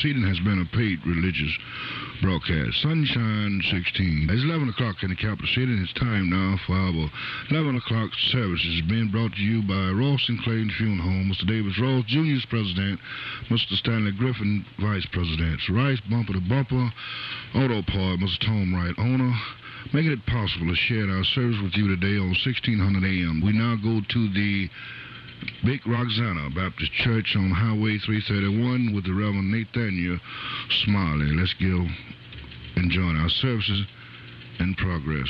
proceeding has been a paid religious broadcast. Sunshine 16. It's 11 o'clock in the capital city, and it's time now for our 11 o'clock services being brought to you by Ross and Clayton Funeral Home. Mr. Davis Ross, Jr. is president. Mr. Stanley Griffin, vice president. Rice, bumper to bumper. Auto Part, Mr. Tom Wright, owner making it possible to share our service with you today on 1600 AM. We now go to the Big Roxana Baptist Church on Highway 331 with the Reverend Nathaniel Smiley. Let's go and join our services in progress.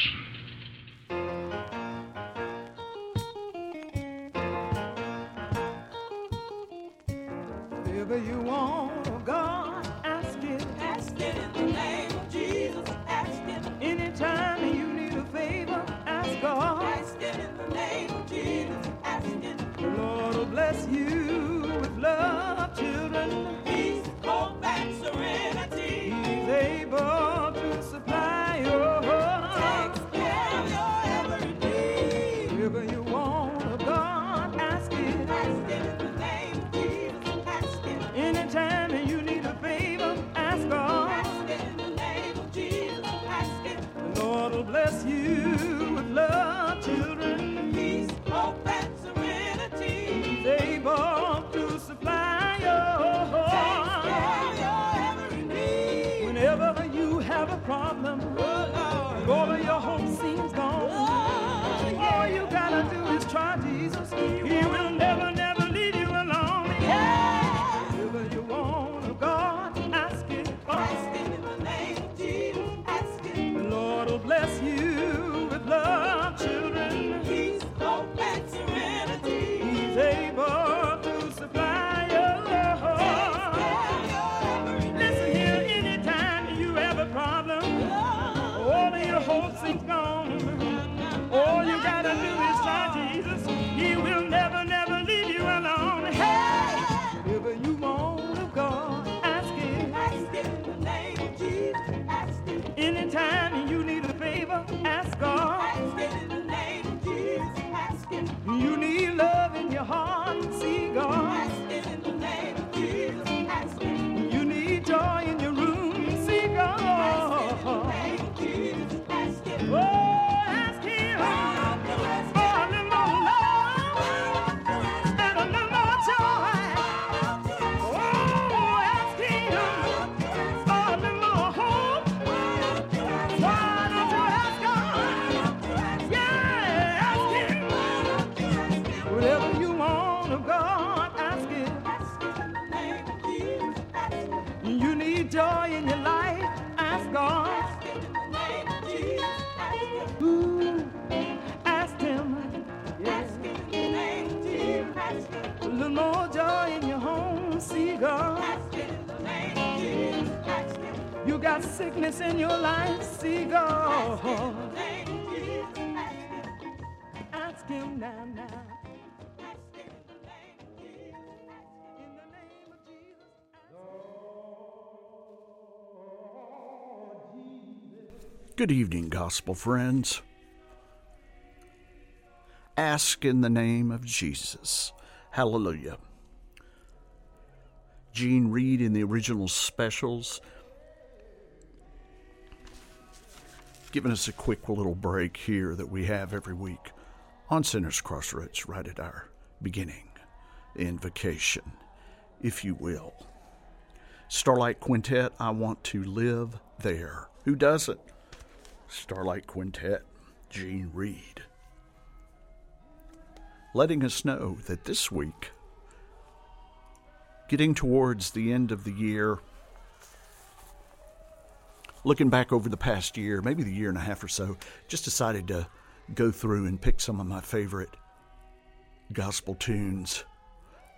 Sickness in your life, see God. Ask him now, now. Good evening, gospel friends. Ask in the name of Jesus. Hallelujah. Jean Reed in the original specials giving us a quick little break here that we have every week on Sinners Crossroads, right at our beginning, invocation, if you will. Starlite Quintette, I want to live there. Who doesn't? Starlite Quintette, Jean Reed. letting us know that this week, getting towards the end of the year, looking back over the past year, maybe the year and a half or so, just decided to go through and pick some of my favorite gospel tunes,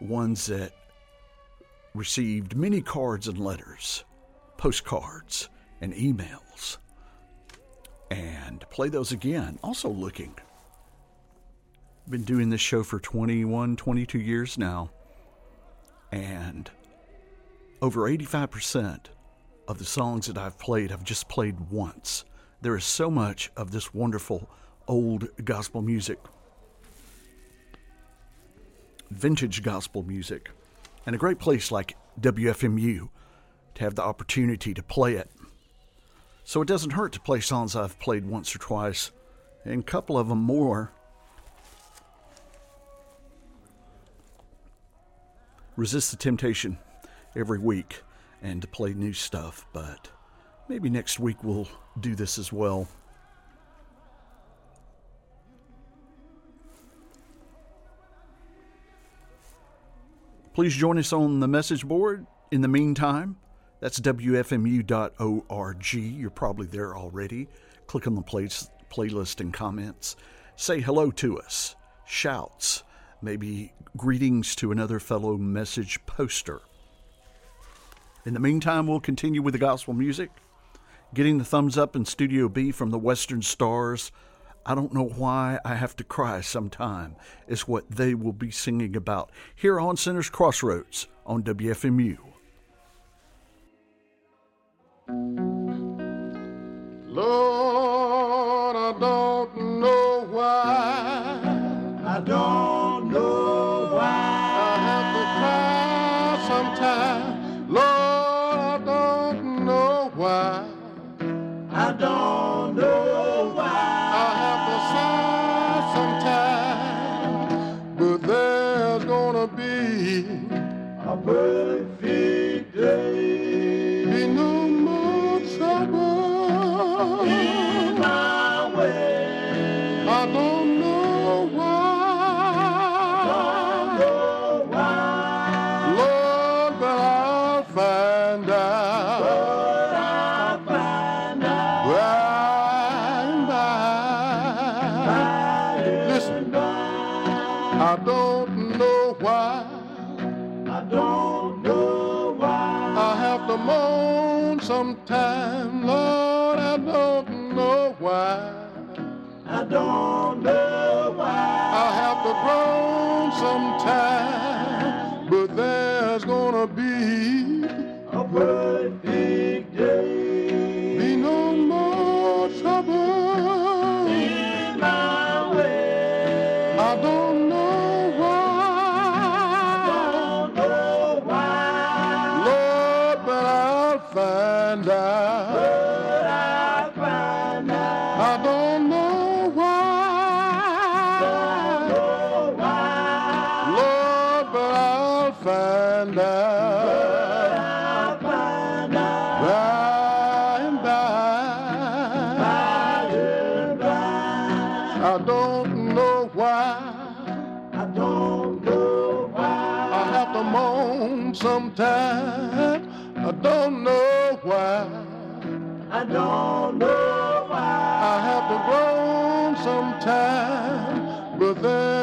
ones that received many cards and letters, postcards, and emails, and play those again. Also, looking. Been doing this show for 21, 22 years now, and over 85% of the songs that I've played, I've just played once. There is so much of this wonderful old gospel music, vintage gospel music, and a great place like WFMU to have the opportunity to play it. So it doesn't hurt to play songs I've played once or twice, and a couple of them more. Resist the temptation every week and to play new stuff, but maybe next week we'll do this as well. Please join us on the message board. In the meantime, that's WFMU.org. You're probably there already. Click on the place, playlist and comments. Say hello to us. Shouts. Maybe greetings to another fellow message poster. In the meantime, we'll continue with the gospel music. Getting the thumbs up in Studio B from the Western Stars. I don't know why I have to cry sometime, is what they will be singing about here on Sinners Crossroads on WFMU. Lord, I don't know why. I don't sometime,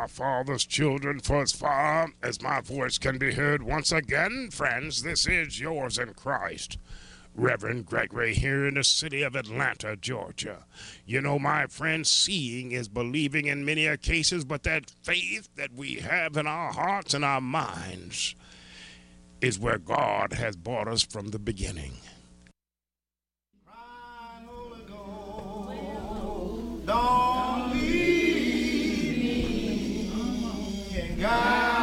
my father's children for as far as my voice can be heard once again, friends, this is yours in Christ. Reverend Gregory here in the city of Atlanta, Georgia. You know, my friend, seeing is believing in many cases, but that faith that we have in our hearts and our minds is where God has brought us from the beginning. Don't leave. God.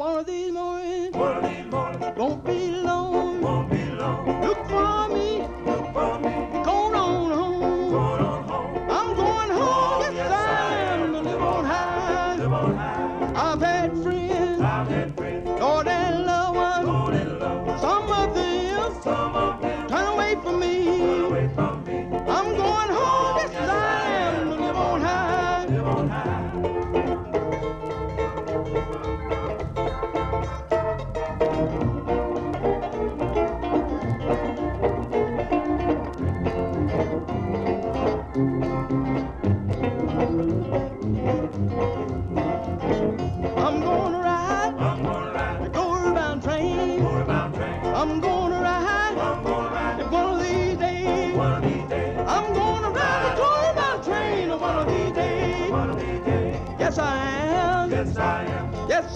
Well, now one of these mornings, be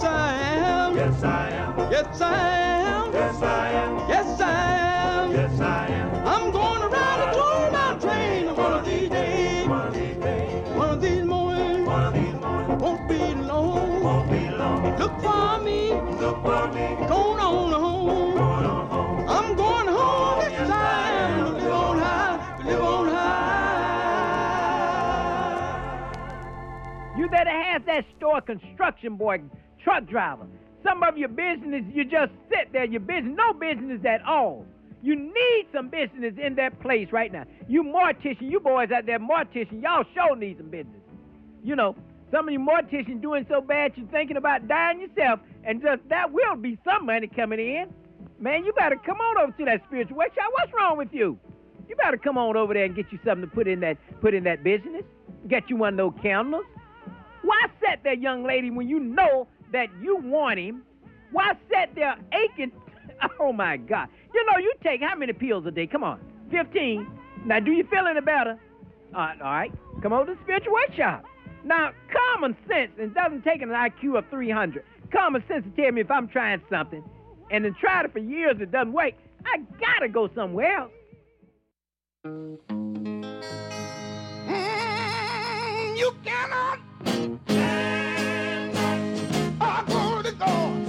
am. Yes, I am. Yes, I am. Yes, I am. Yes, I am. Yes, I'm I'm gonna ride the go-around train one of these days. One of these days. One of these mornings. Won't be long. Look for me. Going on home. I'm going home this time. To live on high. Live on high. You better have that store construction boy, truck driver. Some of your business, you just sit there, your business, no business at all. You need some business in that place right now. You mortician, you boys out there mortician, y'all sure need some business. You know, some of you morticians doing so bad you're thinking about dying yourself, and just that will be some money coming in. Man, you better come on over to that spiritual workshop. What's wrong with you? You better come on over there and get you something to put in that put in that business. Get you one of those candles. Why sit there, young lady, when you know that you want him? Why sit there aching? Oh my God! You know you take how many pills a day? Come on, fifteen. Now, do you feel any better? Uh, all right, come over to the spiritual workshop. Now, common sense and doesn't take an IQ of 300. Common sense to tell me if I'm trying something, and then tried it for years, it doesn't work. I gotta go somewhere else. Mm, you cannot. God.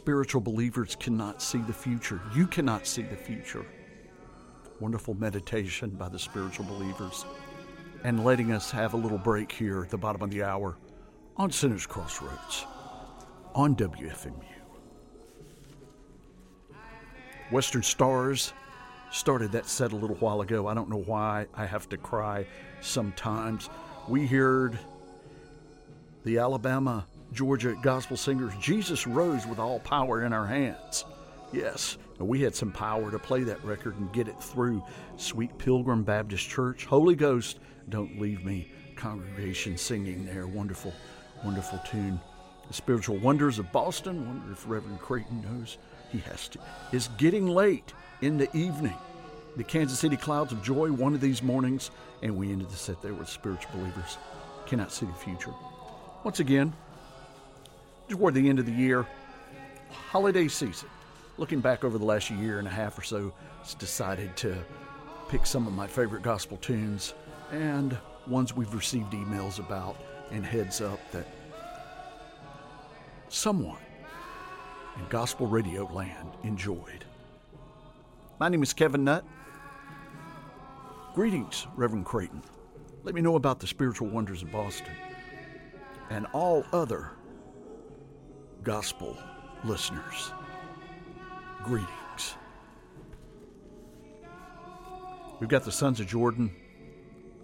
Spiritual believers cannot see the future. You cannot see the future. Wonderful meditation by the spiritual believers. And letting us have a little break here at the bottom of the hour on Sinners Crossroads on WFMU. Western Stars started that set a little while ago. I don't know why I have to cry sometimes. We heard the Alabama, Georgia gospel singers, Jesus Rose with All Power in Our Hands. Yes, we had some power to play that record and get it through. Sweet Pilgrim Baptist Church, Holy Ghost, Don't Leave Me, congregation singing there. Wonderful, wonderful tune. The Spiritual Wonders of Boston, wonder if Reverend Creighton knows he has to. It's getting late in the evening. The Kansas City Clouds of Joy, one of these mornings, and we ended the set there with spiritual believers. Cannot see the future. Once again, toward the end of the year, holiday season. Looking back over the last year and a half or so, decided to pick some of my favorite gospel tunes and ones we've received emails about and heads up that someone in gospel radio land enjoyed. My name is Kevin Nutt. Greetings, Reverend Creighton. Let me know about the spiritual wonders of Boston and all other gospel listeners. Greetings. We've got the Sons of Jordan.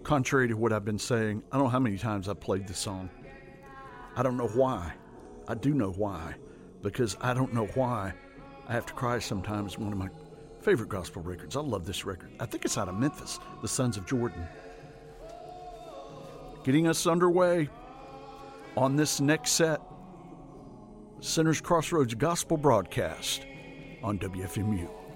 Contrary to what I've been saying, I don't know how many times I've played this song. I don't know why. I do know why, because I don't know why I have to cry sometimes. One of my favorite gospel records. I love this record. I think it's out of Memphis, the Sons of Jordan. Getting us underway on this next set, Sinners Crossroads Gospel Broadcast on WFMU.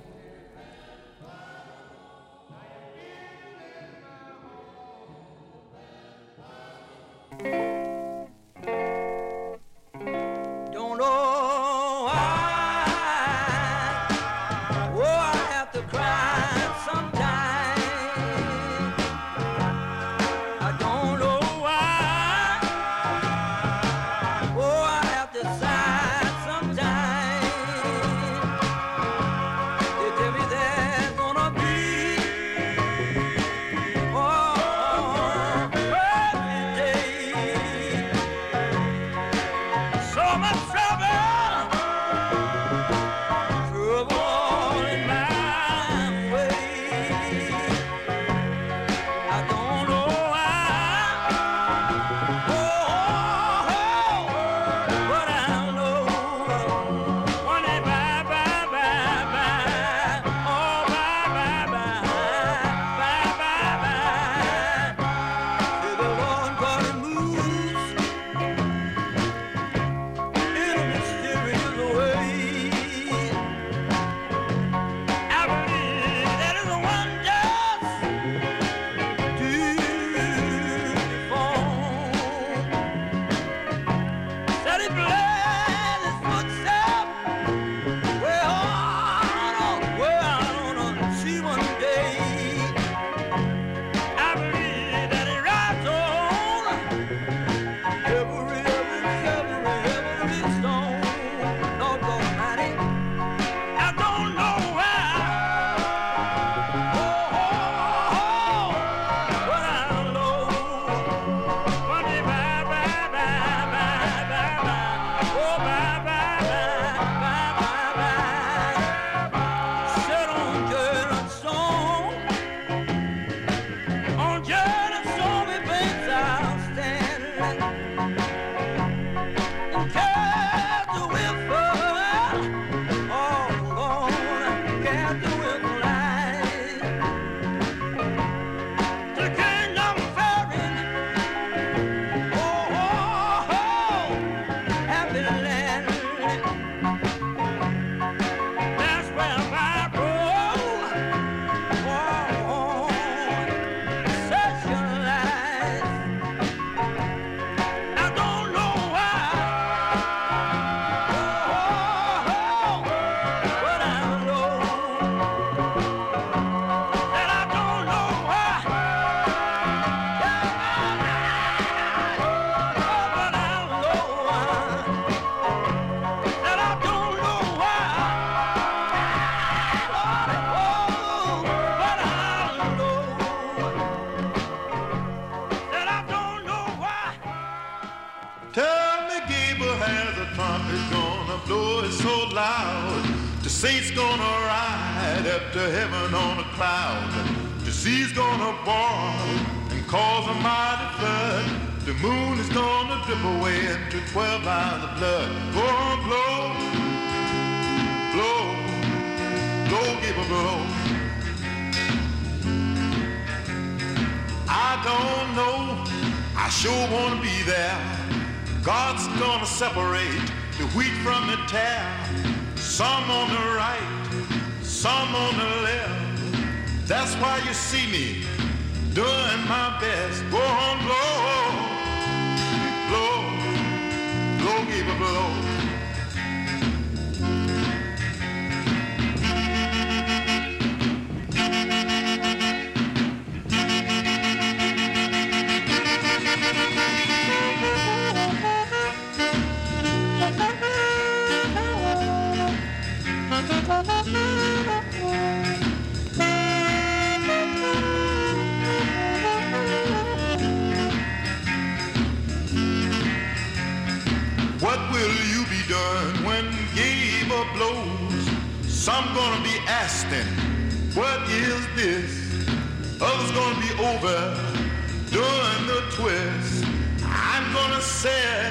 Saints gonna ride up to heaven on a cloud. The sea's gonna boil and cause a mighty flood. The moon is gonna drip away into twelve lines of blood. Go blow, blow, blow, give a blow. I don't know, I sure wanna be there. God's gonna separate the wheat from the tare. Some on the right, some on the left. That's why you see me doing my best. Go on, blow, blow, blow, give a blow. What is this? Oh, Others gonna be over doing the twist. I'm gonna say,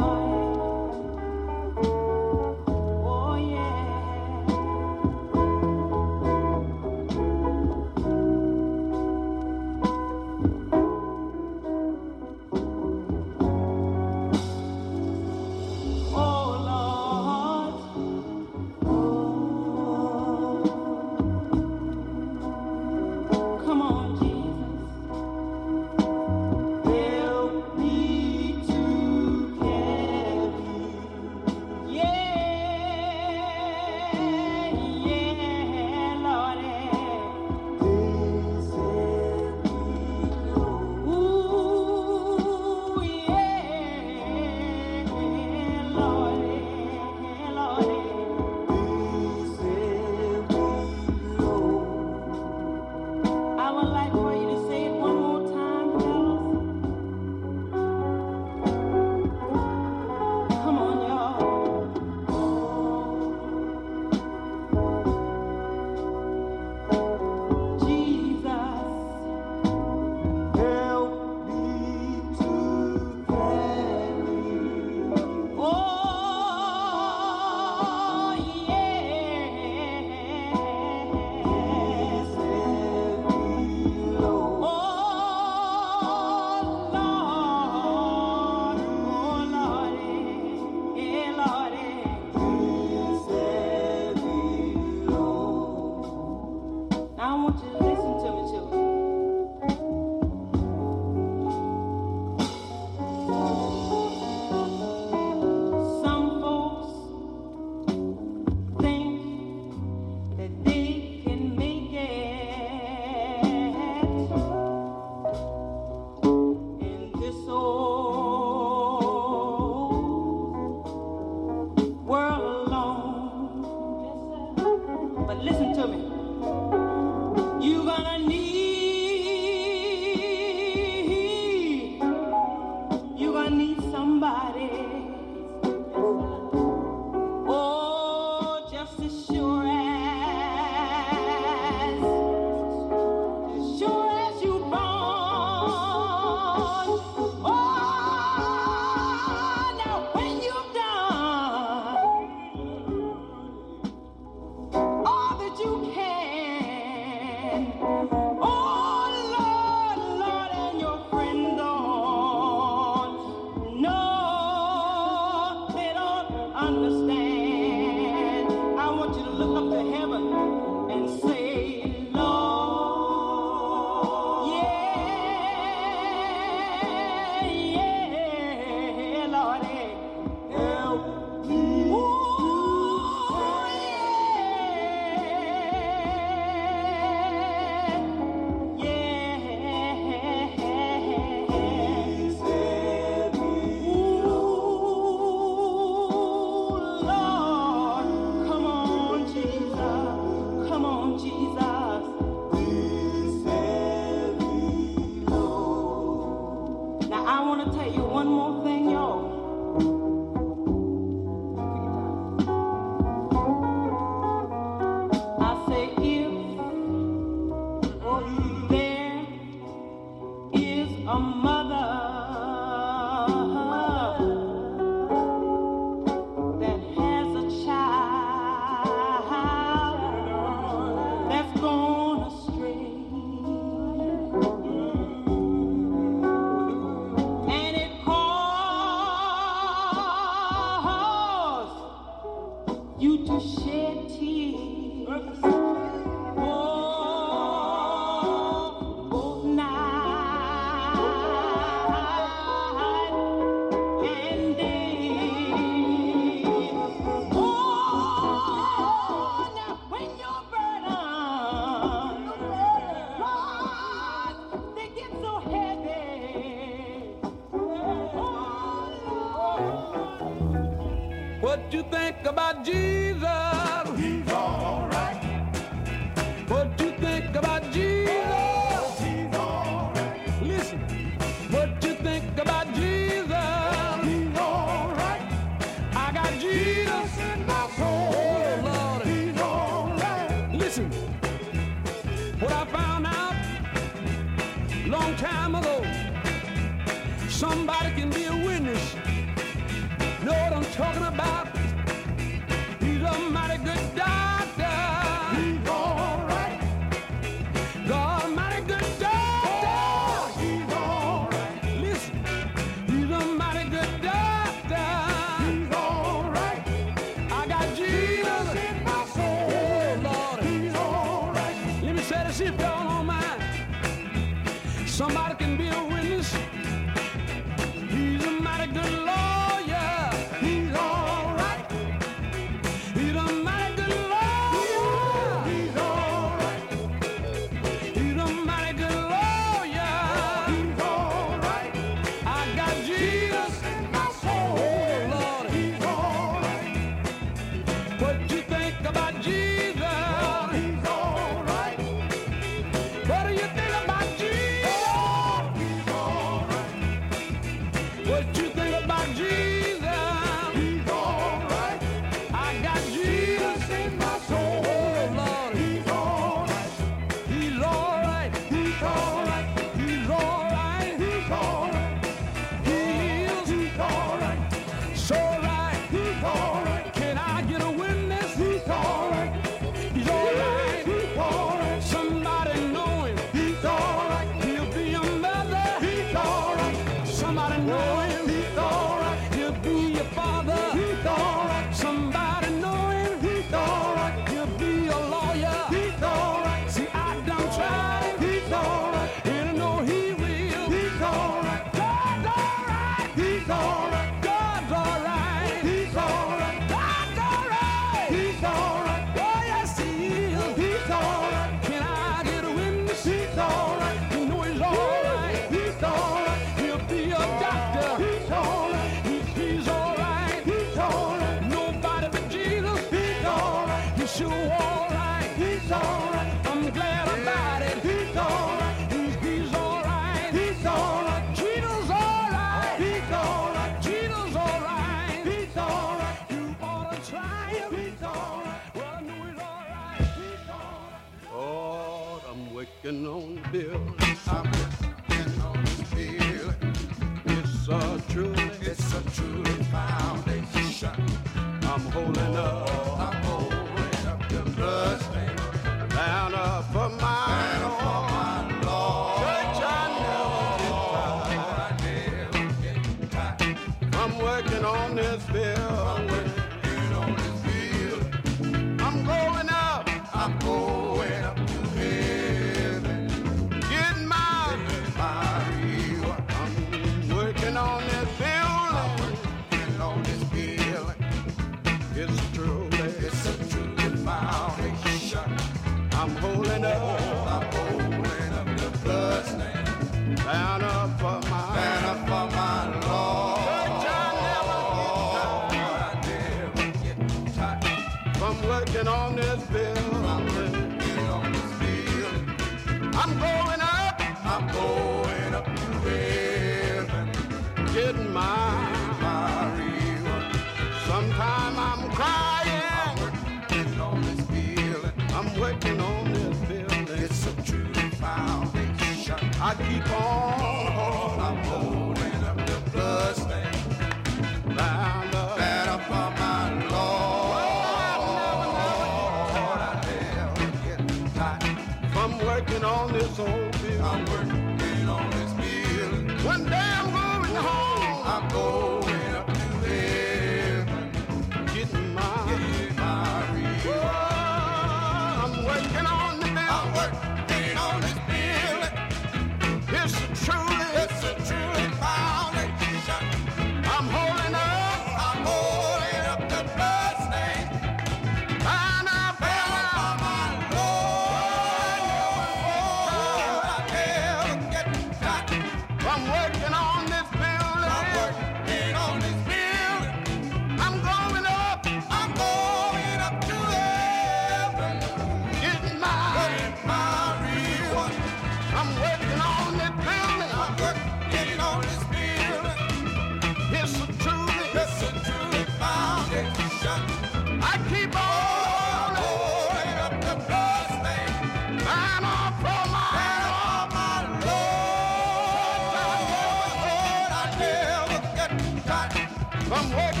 I'm work.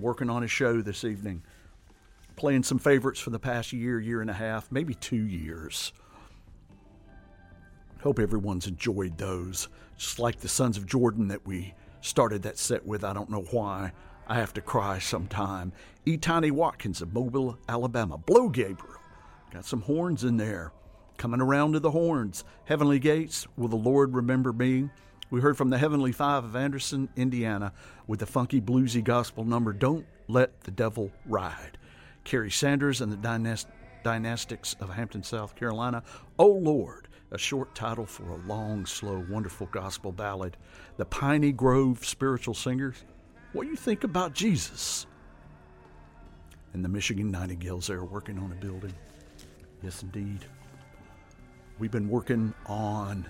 Working on a show this evening, playing some favorites for the past year, year and a half, maybe two years. Hope everyone's enjoyed those. Just like the Sons of Jordan that we started that set with. I don't know why. I have to cry sometime. E. Tiny Watkins of Mobile, Alabama. Blow Gabriel. Got some horns in there. Coming around to the horns. Heavenly Gates, Will the Lord Remember Me? We heard from the Heavenly Five of Anderson, Indiana, with the funky bluesy gospel number Don't Let the Devil Ride. Carey Sanders and the Dynast- Dynastics of Hampton, South Carolina. Oh Lord, a short title for a long, slow, wonderful gospel ballad. The Piney Grove Spiritual Singers. What do you think about Jesus? And the Michigan Nightingales there working on a building. Yes, indeed. We've been working on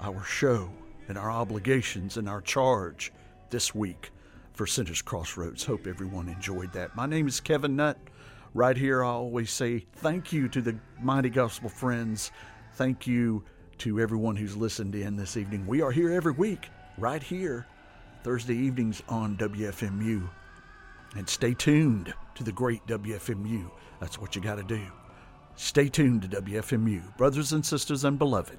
our show and our obligations and our charge this week for Sinner's Crossroads. Hope everyone enjoyed that. My name is Kevin Nutt. Right here, I always say thank you to the Mighty Gospel friends. Thank you to everyone who's listened in this evening. We are here every week, right here, Thursday evenings on WFMU. And stay tuned to the great WFMU. That's what you got to do. Stay tuned to WFMU, brothers and sisters and beloved,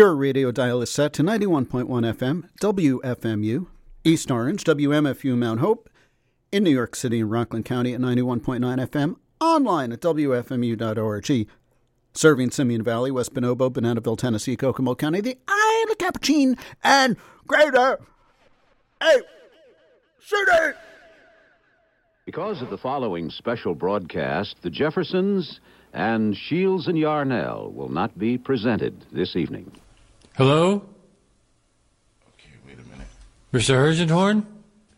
Your radio dial is set to 91.1 FM, WFMU, East Orange, WMFU Mount Hope, in New York City and Rockland County at 91.9 FM, online at WFMU.org, serving Simeon Valley, West Bonobo, Bananaville, Tennessee, Kokomo County, the Isle of Capuchin, and Greater Hey, shooter! Because of the following special broadcast, the Jeffersons and Shields and Yarnell will not be presented this evening. Hello? Okay, wait a minute. Mr. Hershenhorn?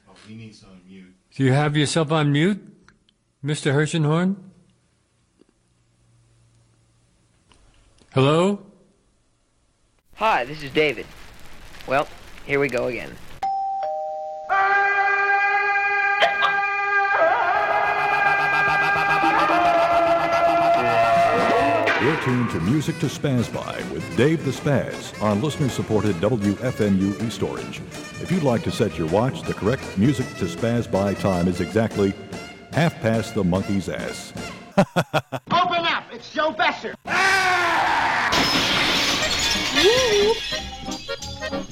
Oh, he needs on mute. Do you have yourself on mute? Mr. Hershenhorn? Hello? Hi, this is David. Well, here we go again. You're tuned to Music to Spaz By with Dave the Spaz on listener supported WFMU East Orange. If you'd like to set your watch, the correct Music to Spaz By time is exactly half past the monkey's ass. Open up! It's Joe Besser. Ah! I'm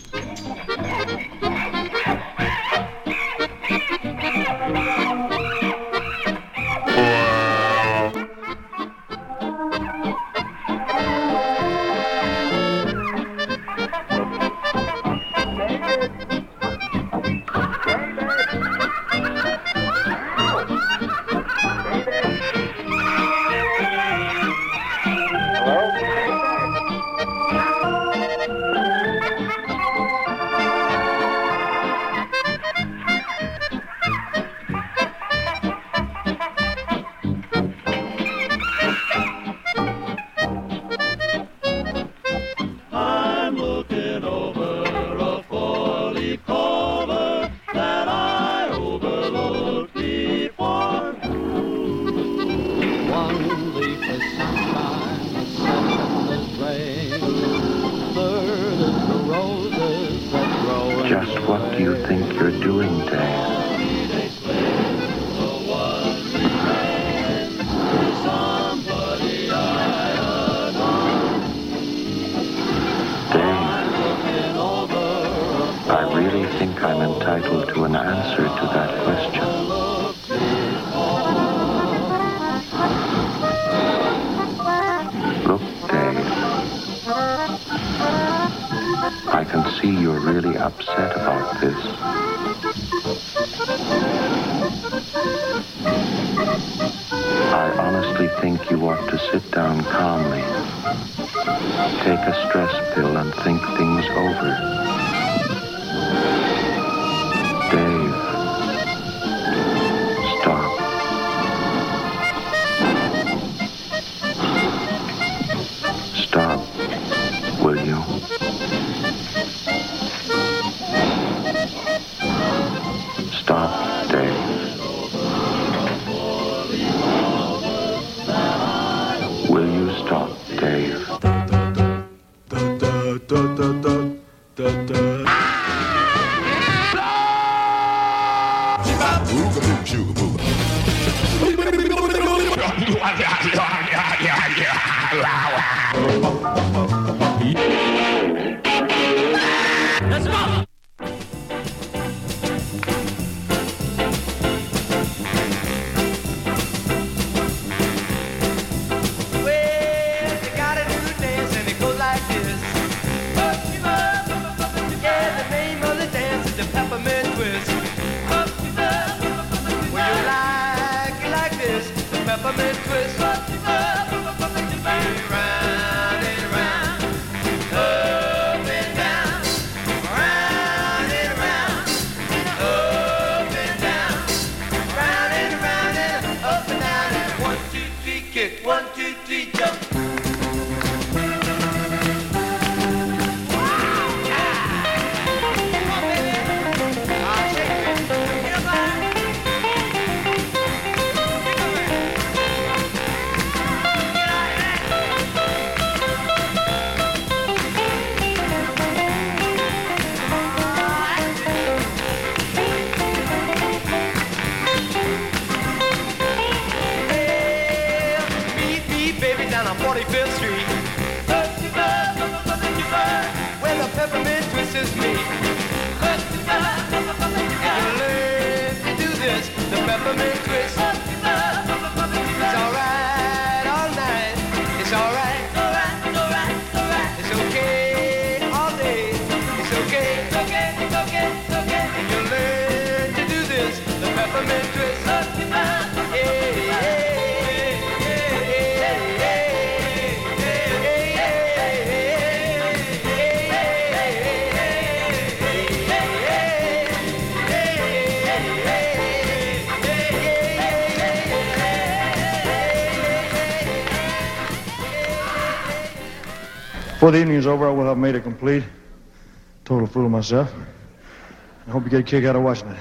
Before the evening is over, I will have made a complete, total fool of myself. I hope you get a kick out of watching it.